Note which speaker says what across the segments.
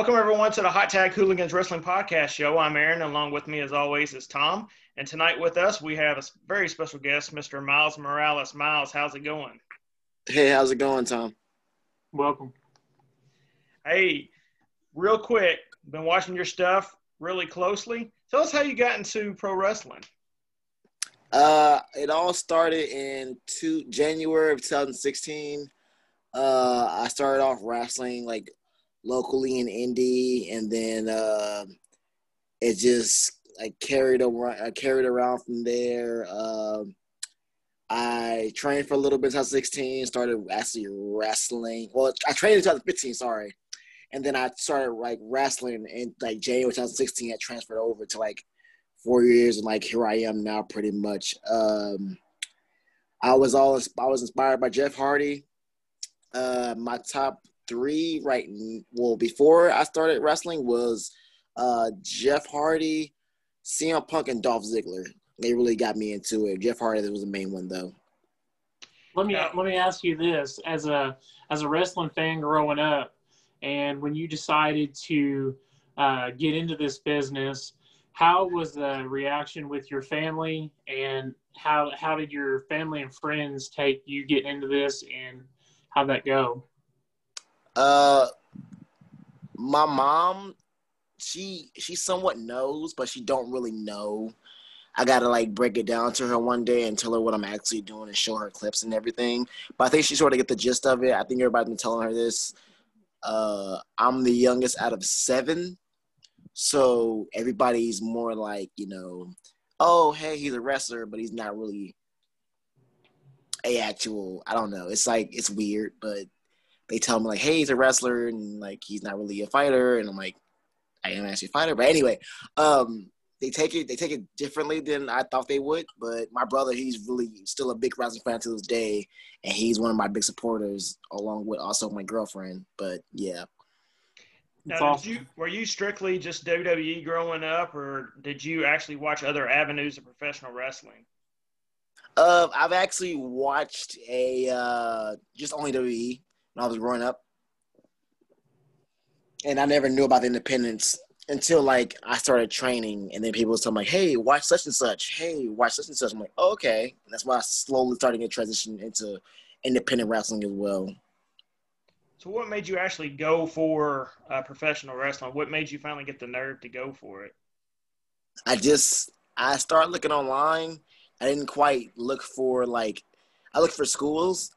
Speaker 1: Welcome everyone to the Hot Tag Hooligans Wrestling Podcast Show. I'm Aaron, along with me as always is Tom. And tonight with us we have a very special guest, Mr. Miles Morales. Miles, how's it going?
Speaker 2: Hey, how's it going, Tom?
Speaker 3: Welcome.
Speaker 1: Hey, real quick, been watching your stuff really closely. Tell us how you got into pro wrestling.
Speaker 2: Uh, it all started in two, January of 2016. Uh, I started off wrestling like locally in Indy, and then uh, it just I carried around. I carried around from there. Uh, I trained for a little bit in 2016. Started actually wrestling. Well, I trained in 2015. Sorry, and then I started like wrestling in like January 2016. I transferred over to like four years, and like here I am now, pretty much. Um, I was all I was inspired by Jeff Hardy. Uh, my top three right well before I started wrestling was uh, Jeff Hardy, CM Punk, and Dolph Ziggler. They really got me into it. Jeff Hardy was the main one though.
Speaker 3: Let me let me ask you this: as a as a wrestling fan growing up, and when you decided to uh, get into this business, how was the reaction with your family, and how how did your family and friends take you getting into this, and how'd that go?
Speaker 2: Uh, my mom, she she somewhat knows, but she don't really know. I gotta like break it down to her one day and tell her what I'm actually doing and show her clips and everything. But I think she sort of get the gist of it. I think everybody's been telling her this. Uh, I'm the youngest out of seven, so everybody's more like you know, oh hey, he's a wrestler, but he's not really a actual. I don't know. It's like it's weird, but they tell me like, hey, he's a wrestler and like he's not really a fighter, and I'm like, I am actually a fighter. But anyway, um, they take it they take it differently than I thought they would. But my brother, he's really still a big wrestling fan to this day, and he's one of my big supporters, along with also my girlfriend. But yeah.
Speaker 1: Now, did you were you strictly just WWE growing up, or did you actually watch other avenues of professional wrestling?
Speaker 2: Uh, I've actually watched a uh, just only WWE when I was growing up. And I never knew about the independence until like I started training, and then people would tell me like, "Hey, watch such and such. Hey, watch such and such." I'm like, oh, "Okay." And that's why I slowly started to transition into independent wrestling as well.
Speaker 1: So, what made you actually go for uh, professional wrestling? What made you finally get the nerve to go for it?
Speaker 2: I just I started looking online. I didn't quite look for like I looked for schools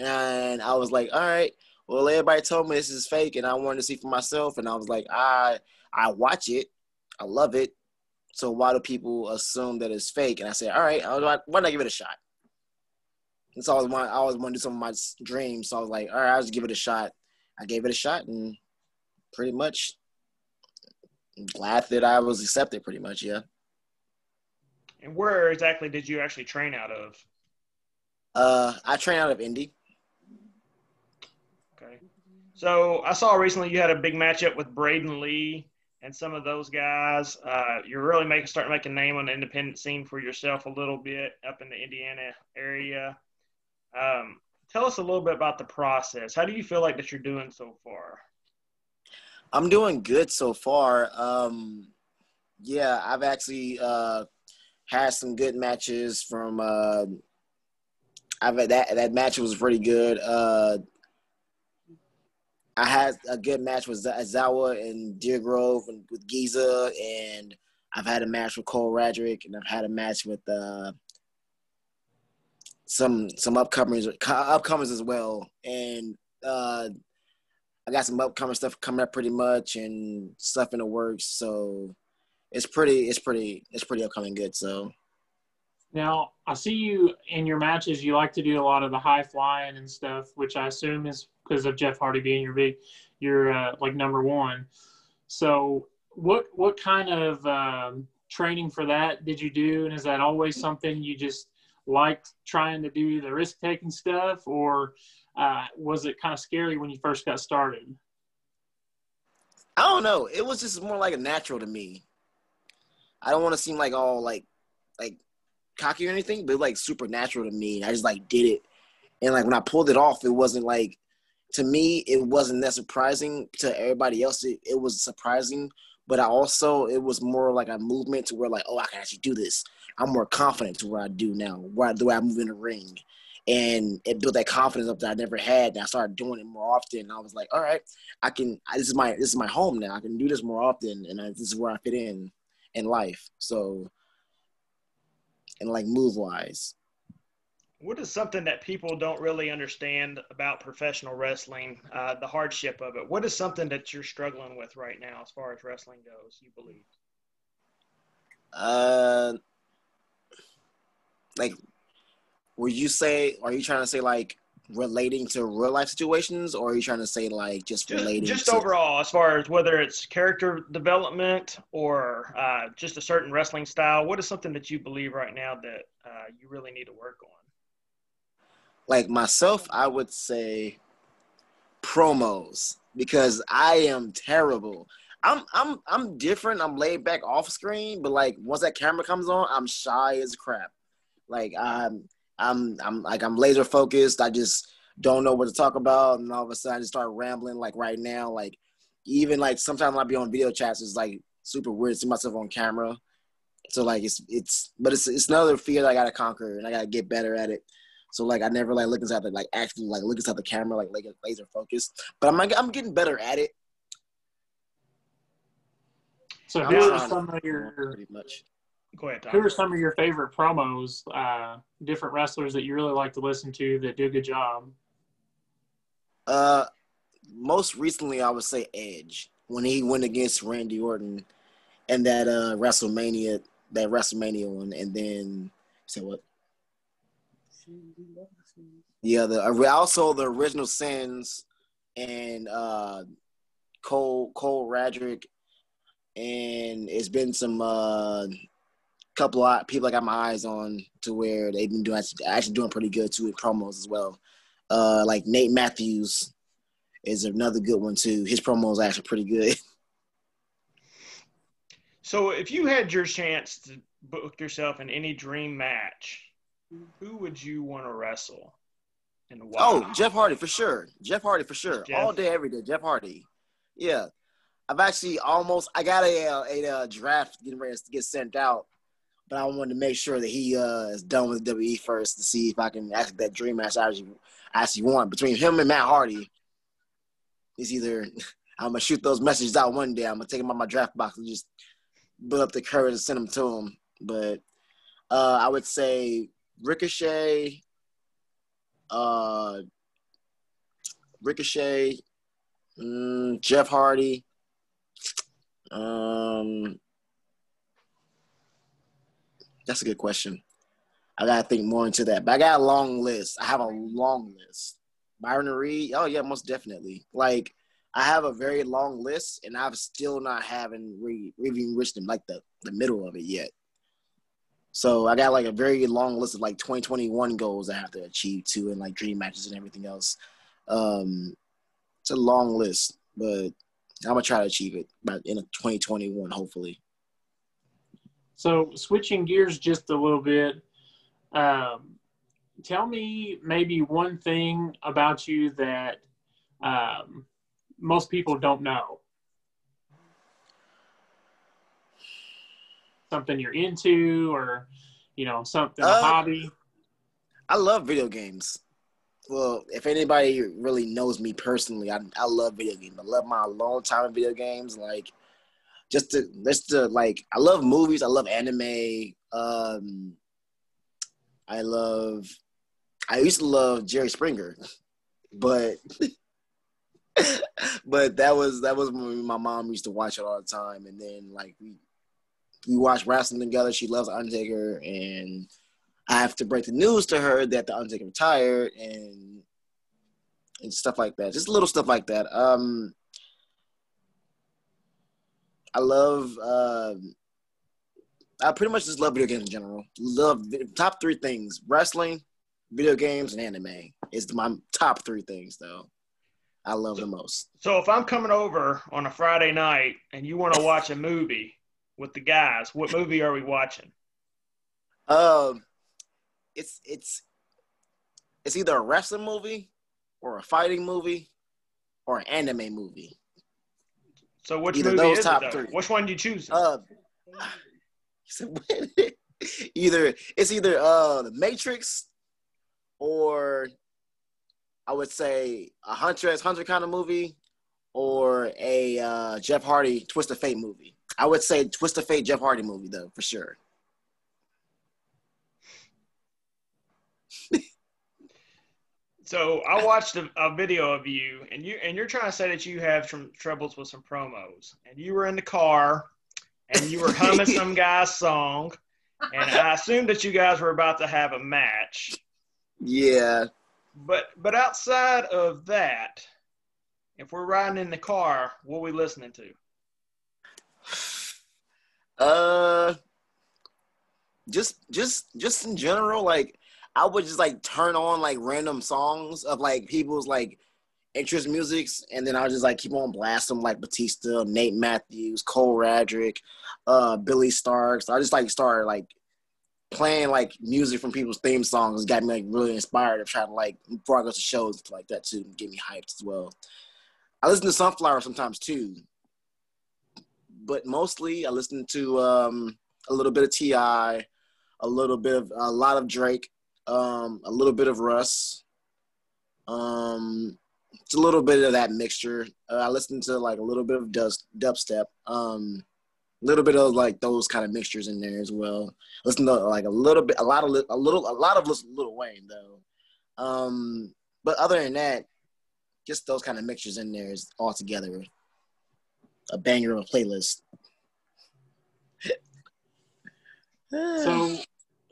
Speaker 2: and I was like, all right, well, everybody told me this is fake, and I wanted to see for myself, and I was like, I I watch it, I love it, so why do people assume that it's fake? And I said, all right, why not give it a shot? And so I always want, I always want to do some of my dreams, so I was like, all right, I'll just give it a shot. I gave it a shot, and pretty much glad that I was accepted. Pretty much, yeah.
Speaker 1: And where exactly did you actually train out of?
Speaker 2: Uh, I train out of Indy.
Speaker 1: So I saw recently you had a big matchup with Braden Lee and some of those guys. Uh, you're really making starting making name on the independent scene for yourself a little bit up in the Indiana area. Um, tell us a little bit about the process. How do you feel like that you're doing so far?
Speaker 2: I'm doing good so far. Um, yeah, I've actually uh, had some good matches from. Uh, I've that that match was pretty good. Uh, I had a good match with Zawa and Deer Grove and with Giza, and I've had a match with Cole Radrick, and I've had a match with uh, some some upcomers upcomers as well. And uh, I got some upcoming stuff coming up pretty much, and stuff in the works. So it's pretty, it's pretty, it's pretty upcoming good. So
Speaker 3: now I see you in your matches. You like to do a lot of the high flying and stuff, which I assume is because of Jeff Hardy being your big, your uh, like number one. So what what kind of um, training for that did you do, and is that always something you just liked trying to do the risk taking stuff, or uh, was it kind of scary when you first got started?
Speaker 2: I don't know. It was just more like a natural to me. I don't want to seem like all like like cocky or anything, but like supernatural to me. I just like did it, and like when I pulled it off, it wasn't like to me, it wasn't that surprising. To everybody else, it, it was surprising. But I also, it was more like a movement to where, like, oh, I can actually do this. I'm more confident to where I do now, where the way I move in the ring. And it built that confidence up that I never had. And I started doing it more often. I was like, all right, I can. This is my this is my home now. I can do this more often, and I, this is where I fit in in life. So, and like move wise,
Speaker 1: what is something that people don't really understand about professional wrestling, uh, the hardship of it? What is something that you're struggling with right now as far as wrestling goes, you believe?
Speaker 2: Uh, like, would you say, are you trying to say like relating to real life situations or are you trying to say like just,
Speaker 1: just
Speaker 2: relating
Speaker 1: just
Speaker 2: to-
Speaker 1: overall as far as whether it's character development or uh, just a certain wrestling style what is something that you believe right now that uh, you really need to work on
Speaker 2: like myself, I would say promos because I am terrible. I'm I'm I'm different. I'm laid back off screen, but like once that camera comes on, I'm shy as crap. Like I'm I'm I'm like I'm laser focused. I just don't know what to talk about, and all of a sudden I just start rambling. Like right now, like even like sometimes I'll be on video chats. It's like super weird to see myself on camera. So like it's it's but it's it's another fear that I gotta conquer, and I gotta get better at it. So like I never like look inside the like actually like look inside the camera like like laser focused. But I'm like, I'm getting better at it.
Speaker 3: So
Speaker 2: I'm
Speaker 3: who are some of your
Speaker 2: pretty much.
Speaker 1: go ahead Tom.
Speaker 3: who are some of your favorite promos? Uh, different wrestlers that you really like to listen to that do a good job.
Speaker 2: Uh, most recently I would say Edge when he went against Randy Orton and that uh WrestleMania that WrestleMania one, and then say what? Yeah, the also the original sins and uh Cole Cole Radrick and it's been some uh couple of people I got my eyes on to where they've been doing actually, doing pretty good too in promos as well. Uh like Nate Matthews is another good one too. His promos are actually pretty good.
Speaker 1: so if you had your chance to book yourself in any dream match who would you want to wrestle and why
Speaker 2: Oh, Jeff Hardy for sure. Jeff Hardy for sure.
Speaker 1: Jeff.
Speaker 2: All day, every day. Jeff Hardy. Yeah, I've actually almost. I got a a, a, uh draft getting ready to get sent out, but I wanted to make sure that he uh, is done with WWE first to see if I can ask that dream match I actually I actually want between him and Matt Hardy. It's either I'm gonna shoot those messages out one day. I'm gonna take them out my draft box and just build up the courage to send them to him. But uh, I would say Ricochet, uh, Ricochet, mm, Jeff Hardy. Um, that's a good question. I gotta think more into that. But I got a long list. I have a long list. Byron Reed. Oh yeah, most definitely. Like I have a very long list, and I've still not haven't re- even reached them like the the middle of it yet. So I got like a very long list of like 2021 goals I have to achieve too, and like dream matches and everything else. Um, it's a long list, but I'm gonna try to achieve it by in 2021, hopefully.
Speaker 3: So switching gears just a little bit, um, tell me maybe one thing about you that um, most people don't know. Something you're into, or you know, something a
Speaker 2: Uh,
Speaker 3: hobby.
Speaker 2: I love video games. Well, if anybody really knows me personally, I, I love video games. I love my long time in video games. Like, just to just to like, I love movies. I love anime. Um, I love. I used to love Jerry Springer, but but that was that was when my mom used to watch it all the time, and then like we we watch wrestling together. She loves Undertaker, and I have to break the news to her that the Undertaker retired and and stuff like that. Just little stuff like that. Um, I love. Um, I pretty much just love video games in general. Love top three things: wrestling, video games, and anime. Is my top three things though. I love the most.
Speaker 1: So if I'm coming over on a Friday night and you want to watch a movie with the guys, what movie are we watching?
Speaker 2: Um, it's it's it's either a wrestling movie or a fighting movie or an anime movie.
Speaker 1: So which Either movie is it, Three. Which one do you choose? Uh,
Speaker 2: either it's either uh the Matrix or I would say a Hunter x Hunter kind of movie or a uh, Jeff Hardy Twist of Fate movie. I would say Twist of Fate Jeff Hardy movie though for sure.
Speaker 1: so I watched a, a, video of you, and you and you're trying to say that you have some troubles with some promos, and you were in the car, and you were humming some guy's song, and I assumed that you guys were about to have a match.
Speaker 2: Yeah.
Speaker 1: But but outside of that, if we're riding in the car, what are we listening to?
Speaker 2: Uh, just just just in general, like I would just like turn on like random songs of like people's like interest musics, and then I'll just like keep on blasting like Batista, Nate Matthews, Cole Radrick, uh, Billie Starkz. I just like start like playing like music from people's theme songs got me like really inspired to try to like before I go to shows like that too, and get me hyped as well. I listen to Sunflower sometimes too, but mostly I listen to um, a little bit of Ti, a little bit of a lot of Drake, um, a little bit of Russ. Um, it's a little bit of that mixture. Uh, I listen to like a little bit of dust, dubstep. Um, a little bit of like those kind of mixtures in there as well. Listen to like a little bit, a lot of a little, a lot of Lil Wayne though. Um, but other than that, just those kind of mixtures in there is altogether a banger of a playlist.
Speaker 3: so,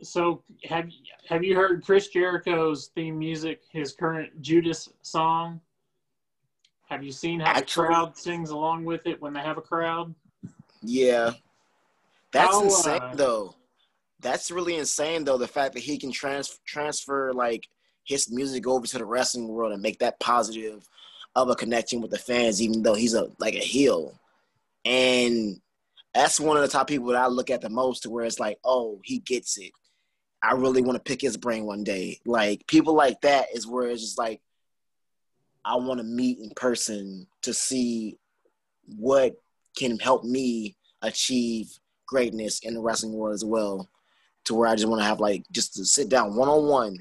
Speaker 3: so have have you heard Chris Jericho's theme music? His current Judas song. Have you seen how Actually, the crowd sings along with it when they have a crowd?
Speaker 2: Yeah, that's how, insane uh, though. That's really insane though. The fact that he can trans- transfer like his music over to the wrestling world and make that positive of a connection with the fans, even though he's a like a heel. And that's one of the top people that I look at the most to where it's like, oh, he gets it. I really want to pick his brain one day. Like people like that is where it's just like I want to meet in person to see what can help me achieve greatness in the wrestling world as well. To where I just want to have like just to sit down one on one,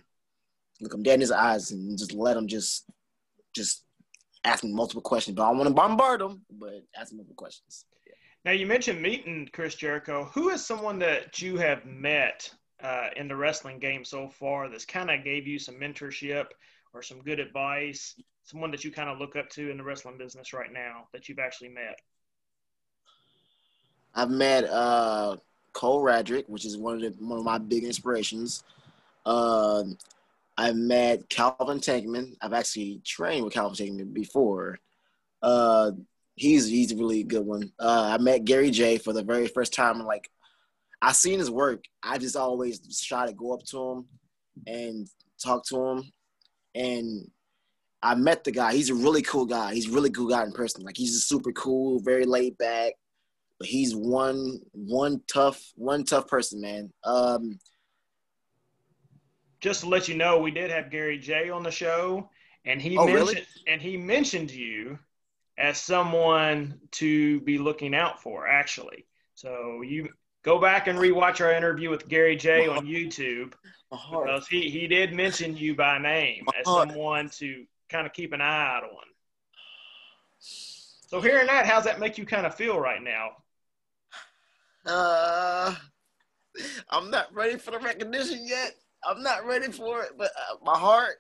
Speaker 2: look him dead in his eyes, and just let him just just ask me multiple questions. But I don't want to bombard them, but ask multiple questions.
Speaker 1: Now you mentioned meeting Chris Jericho. Who is someone that you have met uh, in the wrestling game so far that's kind of gave you some mentorship or some good advice? Someone that you kind of look up to in the wrestling business right now that you've actually met.
Speaker 2: I've met uh, Cole Radrick, which is one of the, one of my big inspirations. Uh, I've met Calvin Tankman. I've actually trained with Calvin Tankman before. Uh, he's he's a really good one. Uh, I met Gary Jay for the very first time. And like, I seen his work. I just always try to go up to him and talk to him. And I met the guy. He's a really cool guy. He's a really cool guy in person. Like he's super cool, very laid back. But he's one one tough one tough person, man. Um,
Speaker 1: just to let you know, we did have Gary Jay on the show, and he oh, mentioned really? and he mentioned you as someone to be looking out for. Actually, so you go back and rewatch our interview with Gary Jay on YouTube because he he did mention you by name as someone to kind of keep an eye out on. So hearing that, how's that make you kind of feel right now?
Speaker 2: Uh, I'm not ready for the recognition yet. I'm not ready for it, but uh, my heart,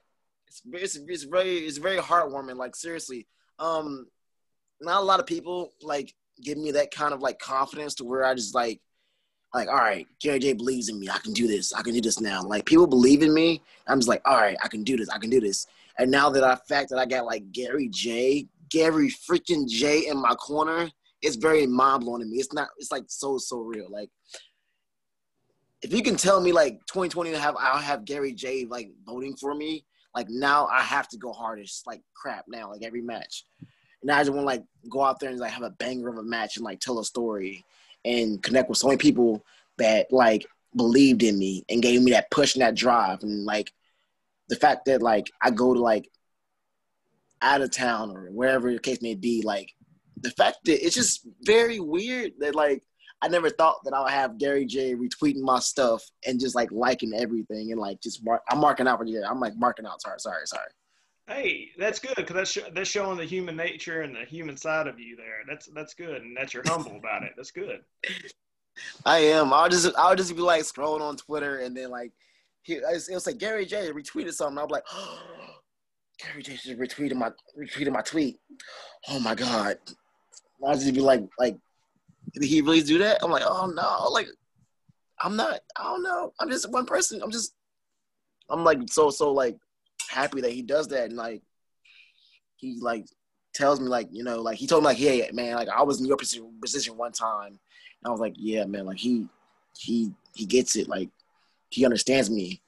Speaker 2: it's, it's it's very it's very heartwarming. Like seriously, um, not a lot of people like give me that kind of like confidence to where I just like like, all right, Jay believes in me. I can do this. I can do this now. Like people believe in me. I'm just like, all right, I can do this. I can do this. And now that I fact that I got like Gary Jay, Gary freaking J in my corner, it's very mind blowing to me. It's not. It's like so so real. Like if you can tell me like 2020 to have I'll have Gary Jay like voting for me, like now I have to go hardest like crap now, like every match. And I just want to like go out there and like have a banger of a match and like tell a story and connect with so many people that like believed in me and gave me that push and that drive and like the fact that like I go to like out of town or wherever the case may be, like the fact that it's just very weird that like I never thought that I would have Gary Jay retweeting my stuff and just like liking everything and like just mark. I'm marking out for you. I'm like marking out. Sorry, sorry, sorry.
Speaker 1: Hey, that's good because that's sh- that's showing the human nature and the human side of you there. That's that's good, and that you're humble about it. That's good.
Speaker 2: I am. I'll just I'll just be like scrolling on Twitter and then like he it was like Gary Jay retweeted something. I'm like, oh, Gary Jay just retweeted my retweeted my tweet. Oh my god. I'll just be like like did he really do that? I'm like, oh no, like I'm not, I don't know. I'm just one person. I'm just I'm like so so like happy that he does that and like he like tells me like, you know, like he told me like, hey man, like I was in your position, position one time. And I was like, yeah, man, like he he he gets it. Like he understands me.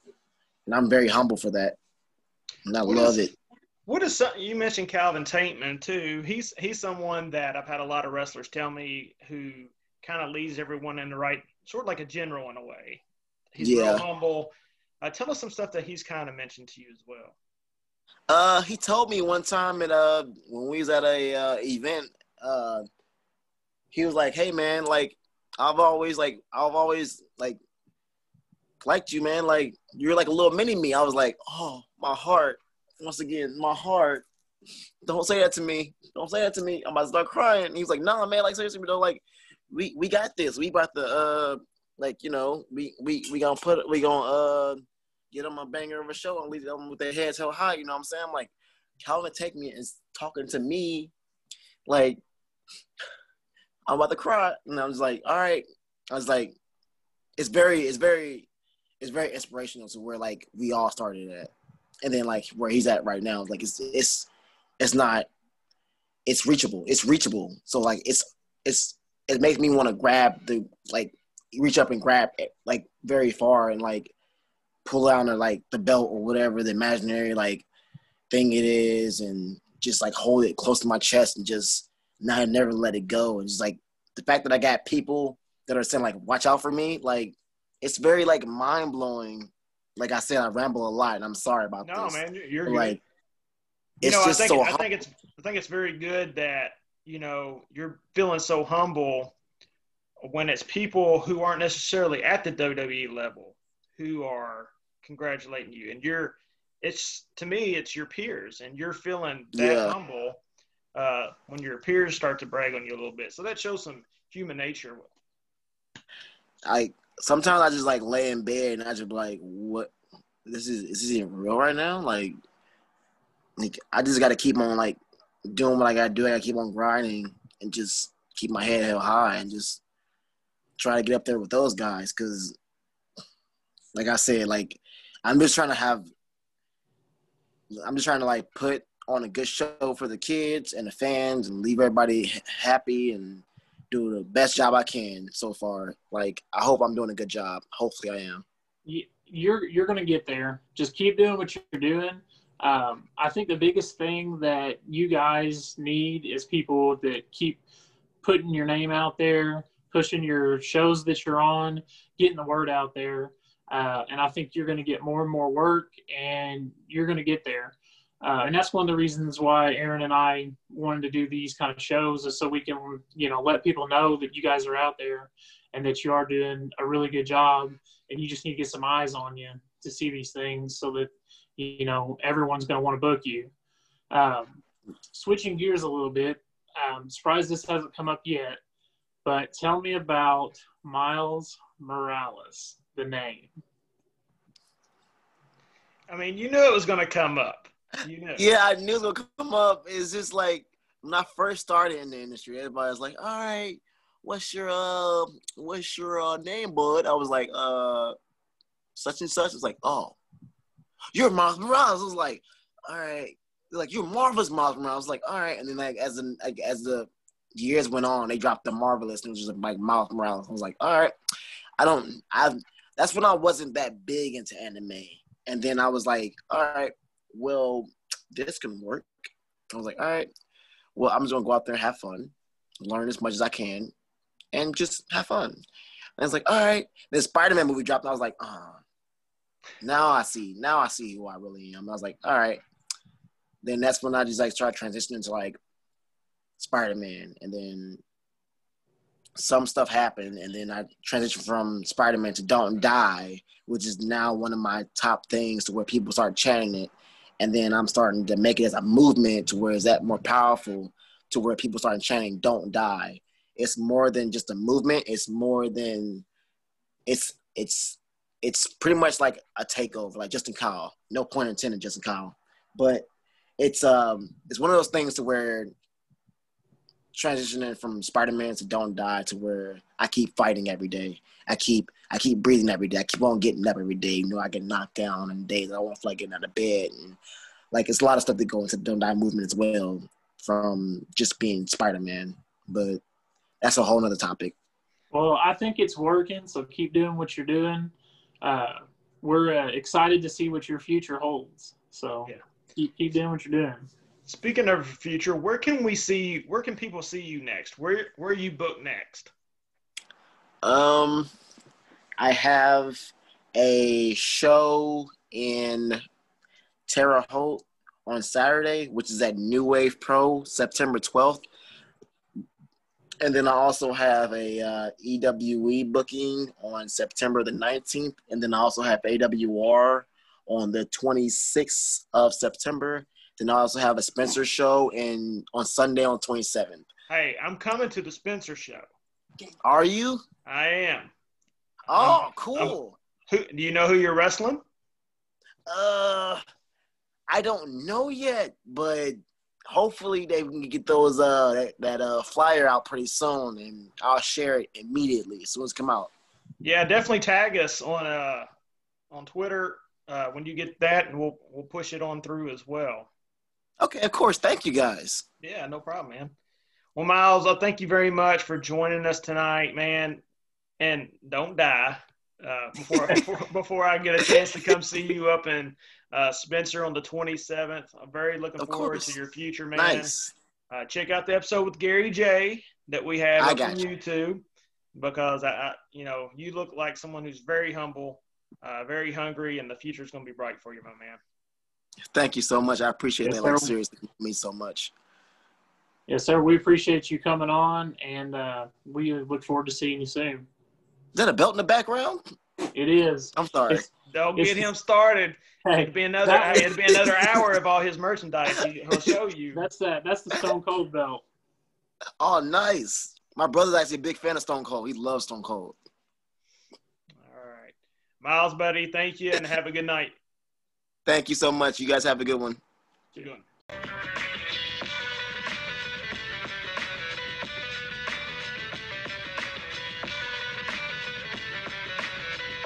Speaker 2: And I'm very humble for that. And I what love is, it.
Speaker 1: What is some, you mentioned Calvin Tankman too? He's he's someone that I've had a lot of wrestlers tell me who kind of leads everyone in the right, sort of like a general in a way. He's yeah. real humble. Uh, tell us some stuff that he's kind of mentioned to you as well.
Speaker 2: Uh, he told me one time at uh when we was at a uh, event, uh, he was like, "Hey man, like I've always like I've always like liked you, man. Like you're like a little mini me." I was like, "Oh, my heart." Once again, my heart. Don't say that to me. Don't say that to me. I'm about to start crying. And he's like, nah, man, like seriously, though, like we we got this. We about to uh like, you know, we we we gonna put we gonna uh get them a banger of a show and leave them with their heads held high, you know what I'm saying? Like, Calvin me is talking to me like I'm about to cry. And I was like, all right. I was like, it's very, it's very, it's very inspirational to where like we all started at and then like where he's at right now, like it's it's it's not it's reachable. It's reachable. So like it's it's it makes me want to grab the like reach up and grab it like very far and like pull out the like the belt or whatever the imaginary like thing it is and just like hold it close to my chest and just not never let it go and just like the fact that I got people that are saying like watch out for me like it's very like mind blowing like I said, I ramble a lot, and I'm sorry about
Speaker 1: no,
Speaker 2: this.
Speaker 1: No, man, you're like, you know, I think so I think it's I think it's very good that you know you're feeling so humble when it's people who aren't necessarily at the WWE level who are congratulating you, and you're it's to me it's your peers, and you're feeling that yeah. humble uh, when your peers start to brag on you a little bit. So that shows some human nature.
Speaker 2: I sometimes I just like lay in bed and I just like, what? This is is this even real right now? Like, like I just got to keep on like doing what I got to do. I got to keep on grinding and just keep my head held high and just try to get up there with those guys. Cause, like I said, like I'm just trying to have. I'm just trying to like put on a good show for the kids and the fans and leave everybody happy and do the best job I can so far. Like I hope I'm doing a good job. Hopefully I am.
Speaker 3: You're you're gonna get there. Just keep doing what you're doing. Um, I think the biggest thing that you guys need is people that keep putting your name out there, pushing your shows that you're on, getting the word out there. Uh, and I think you're going to get more and more work, and you're going to get there. Uh, and that's one of the reasons why Aaron and I wanted to do these kind of shows is so we can, you know, let people know that you guys are out there and that you are doing a really good job and you just need to get some eyes on you to see these things so that, you know, everyone's going to want to book you. Um, switching gears a little bit, um, surprised this hasn't come up yet, but tell me about Miles Morales, the name.
Speaker 1: I mean, you knew it was going to come up.
Speaker 2: Yeah, I knew it would come up. It's just like when I first started in the industry, everybody was like, "All right, what's your uh, what's your uh, name, bud?" I was like, "Uh, such and such." It's like, "Oh, you're Miles Morales." I was like, "All right." Like, "You're marvelous, Miles Morales." I was like, "All right," and then like as the like, as the years went on, they dropped the marvelous, and it was just like Miles Morales. I was like, "All right." I don't. I that's when I wasn't that big into anime, and then I was like, "All right." Well, this can work. I was like, all right, well, I'm just gonna go out there and have fun, learn as much as I can, and just have fun. And I was like, all right. Then Spider-Man movie dropped, and I was like, ah, oh. now I see, now I see who I really am. I was like, all right, then that's when I just like started transitioning to like Spider Man, and then some stuff happened, and then I transitioned from Spider Man to Don't Die, which is now one of my top things to where people start chatting it, and then I'm starting to make it as a movement to where is that more powerful to where people start chanting Don't Die. It's more than just a movement. It's more than it's it's it's pretty much like a takeover, like Justin Kyle. No point intended, Justin Kyle, but it's um it's one of those things to where transitioning from Spider-Man to Don't Die to where I keep fighting every day. I keep I keep breathing every day. I keep on getting up every day. You know, I get knocked down and days I don't feel like getting out of bed and like it's a lot of stuff that goes into the Don't Die movement as well from just being Spider-Man. But that's a whole nother topic.
Speaker 3: Well, I think it's working, so keep doing what you're doing. Uh, we're uh, excited to see what your future holds. So yeah keep, keep doing what you're doing.
Speaker 1: Speaking of future, where can we see? Where can people see you next? Where Where are you booked next?
Speaker 2: Um, I have a show in Terre Haute on Saturday, which is at New Wave Pro, September twelfth. And then I also have a uh, EWE booking on September the 19th. And then I also have AWR on the 26th of September. Then I also have a Spencer show in on Sunday on 27th.
Speaker 1: Hey, I'm coming to the Spencer show.
Speaker 2: Are you?
Speaker 1: I am.
Speaker 2: Oh, I'm, cool.
Speaker 1: I'm, who do you know who you're wrestling?
Speaker 2: Uh, I don't know yet, but hopefully they can get those uh that, that uh flyer out pretty soon, and I'll share it immediately as soon as it come out.
Speaker 1: Yeah, definitely tag us on uh on Twitter uh, when you get that, and we'll we'll push it on through as well.
Speaker 2: Okay, of course. Thank you, guys.
Speaker 1: Yeah, no problem, man. Well, Miles, I thank you very much for joining us tonight, man. And don't die uh, before, before, before I get a chance to come see you up in uh, Spencer on the 27th. I'm very looking of forward course. to your future, man.
Speaker 2: Nice.
Speaker 1: Uh, check out the episode with Gary Jay that we have I on you. YouTube because I, I, you know, you look like someone who's very humble uh, very hungry, and the future is going to be bright for you, my man.
Speaker 2: Thank you so much. I appreciate yes, that. Like, seriously, means so much.
Speaker 3: Yes, sir. We appreciate you coming on, and uh, we look forward to seeing you soon.
Speaker 2: Is that a belt in the background?
Speaker 3: It is.
Speaker 2: I'm sorry.
Speaker 1: It's, Don't get him started. Hey, it'd be another. That, it'd be another hour of all his merchandise. He'll show you.
Speaker 3: That's that. That's the Stone Cold belt.
Speaker 2: Oh, nice. My brother's actually a big fan of Stone Cold. He loves Stone Cold.
Speaker 1: All right, Miles, buddy, thank you and have a good night.
Speaker 2: Thank you so much. You guys have a good one.
Speaker 1: Good one.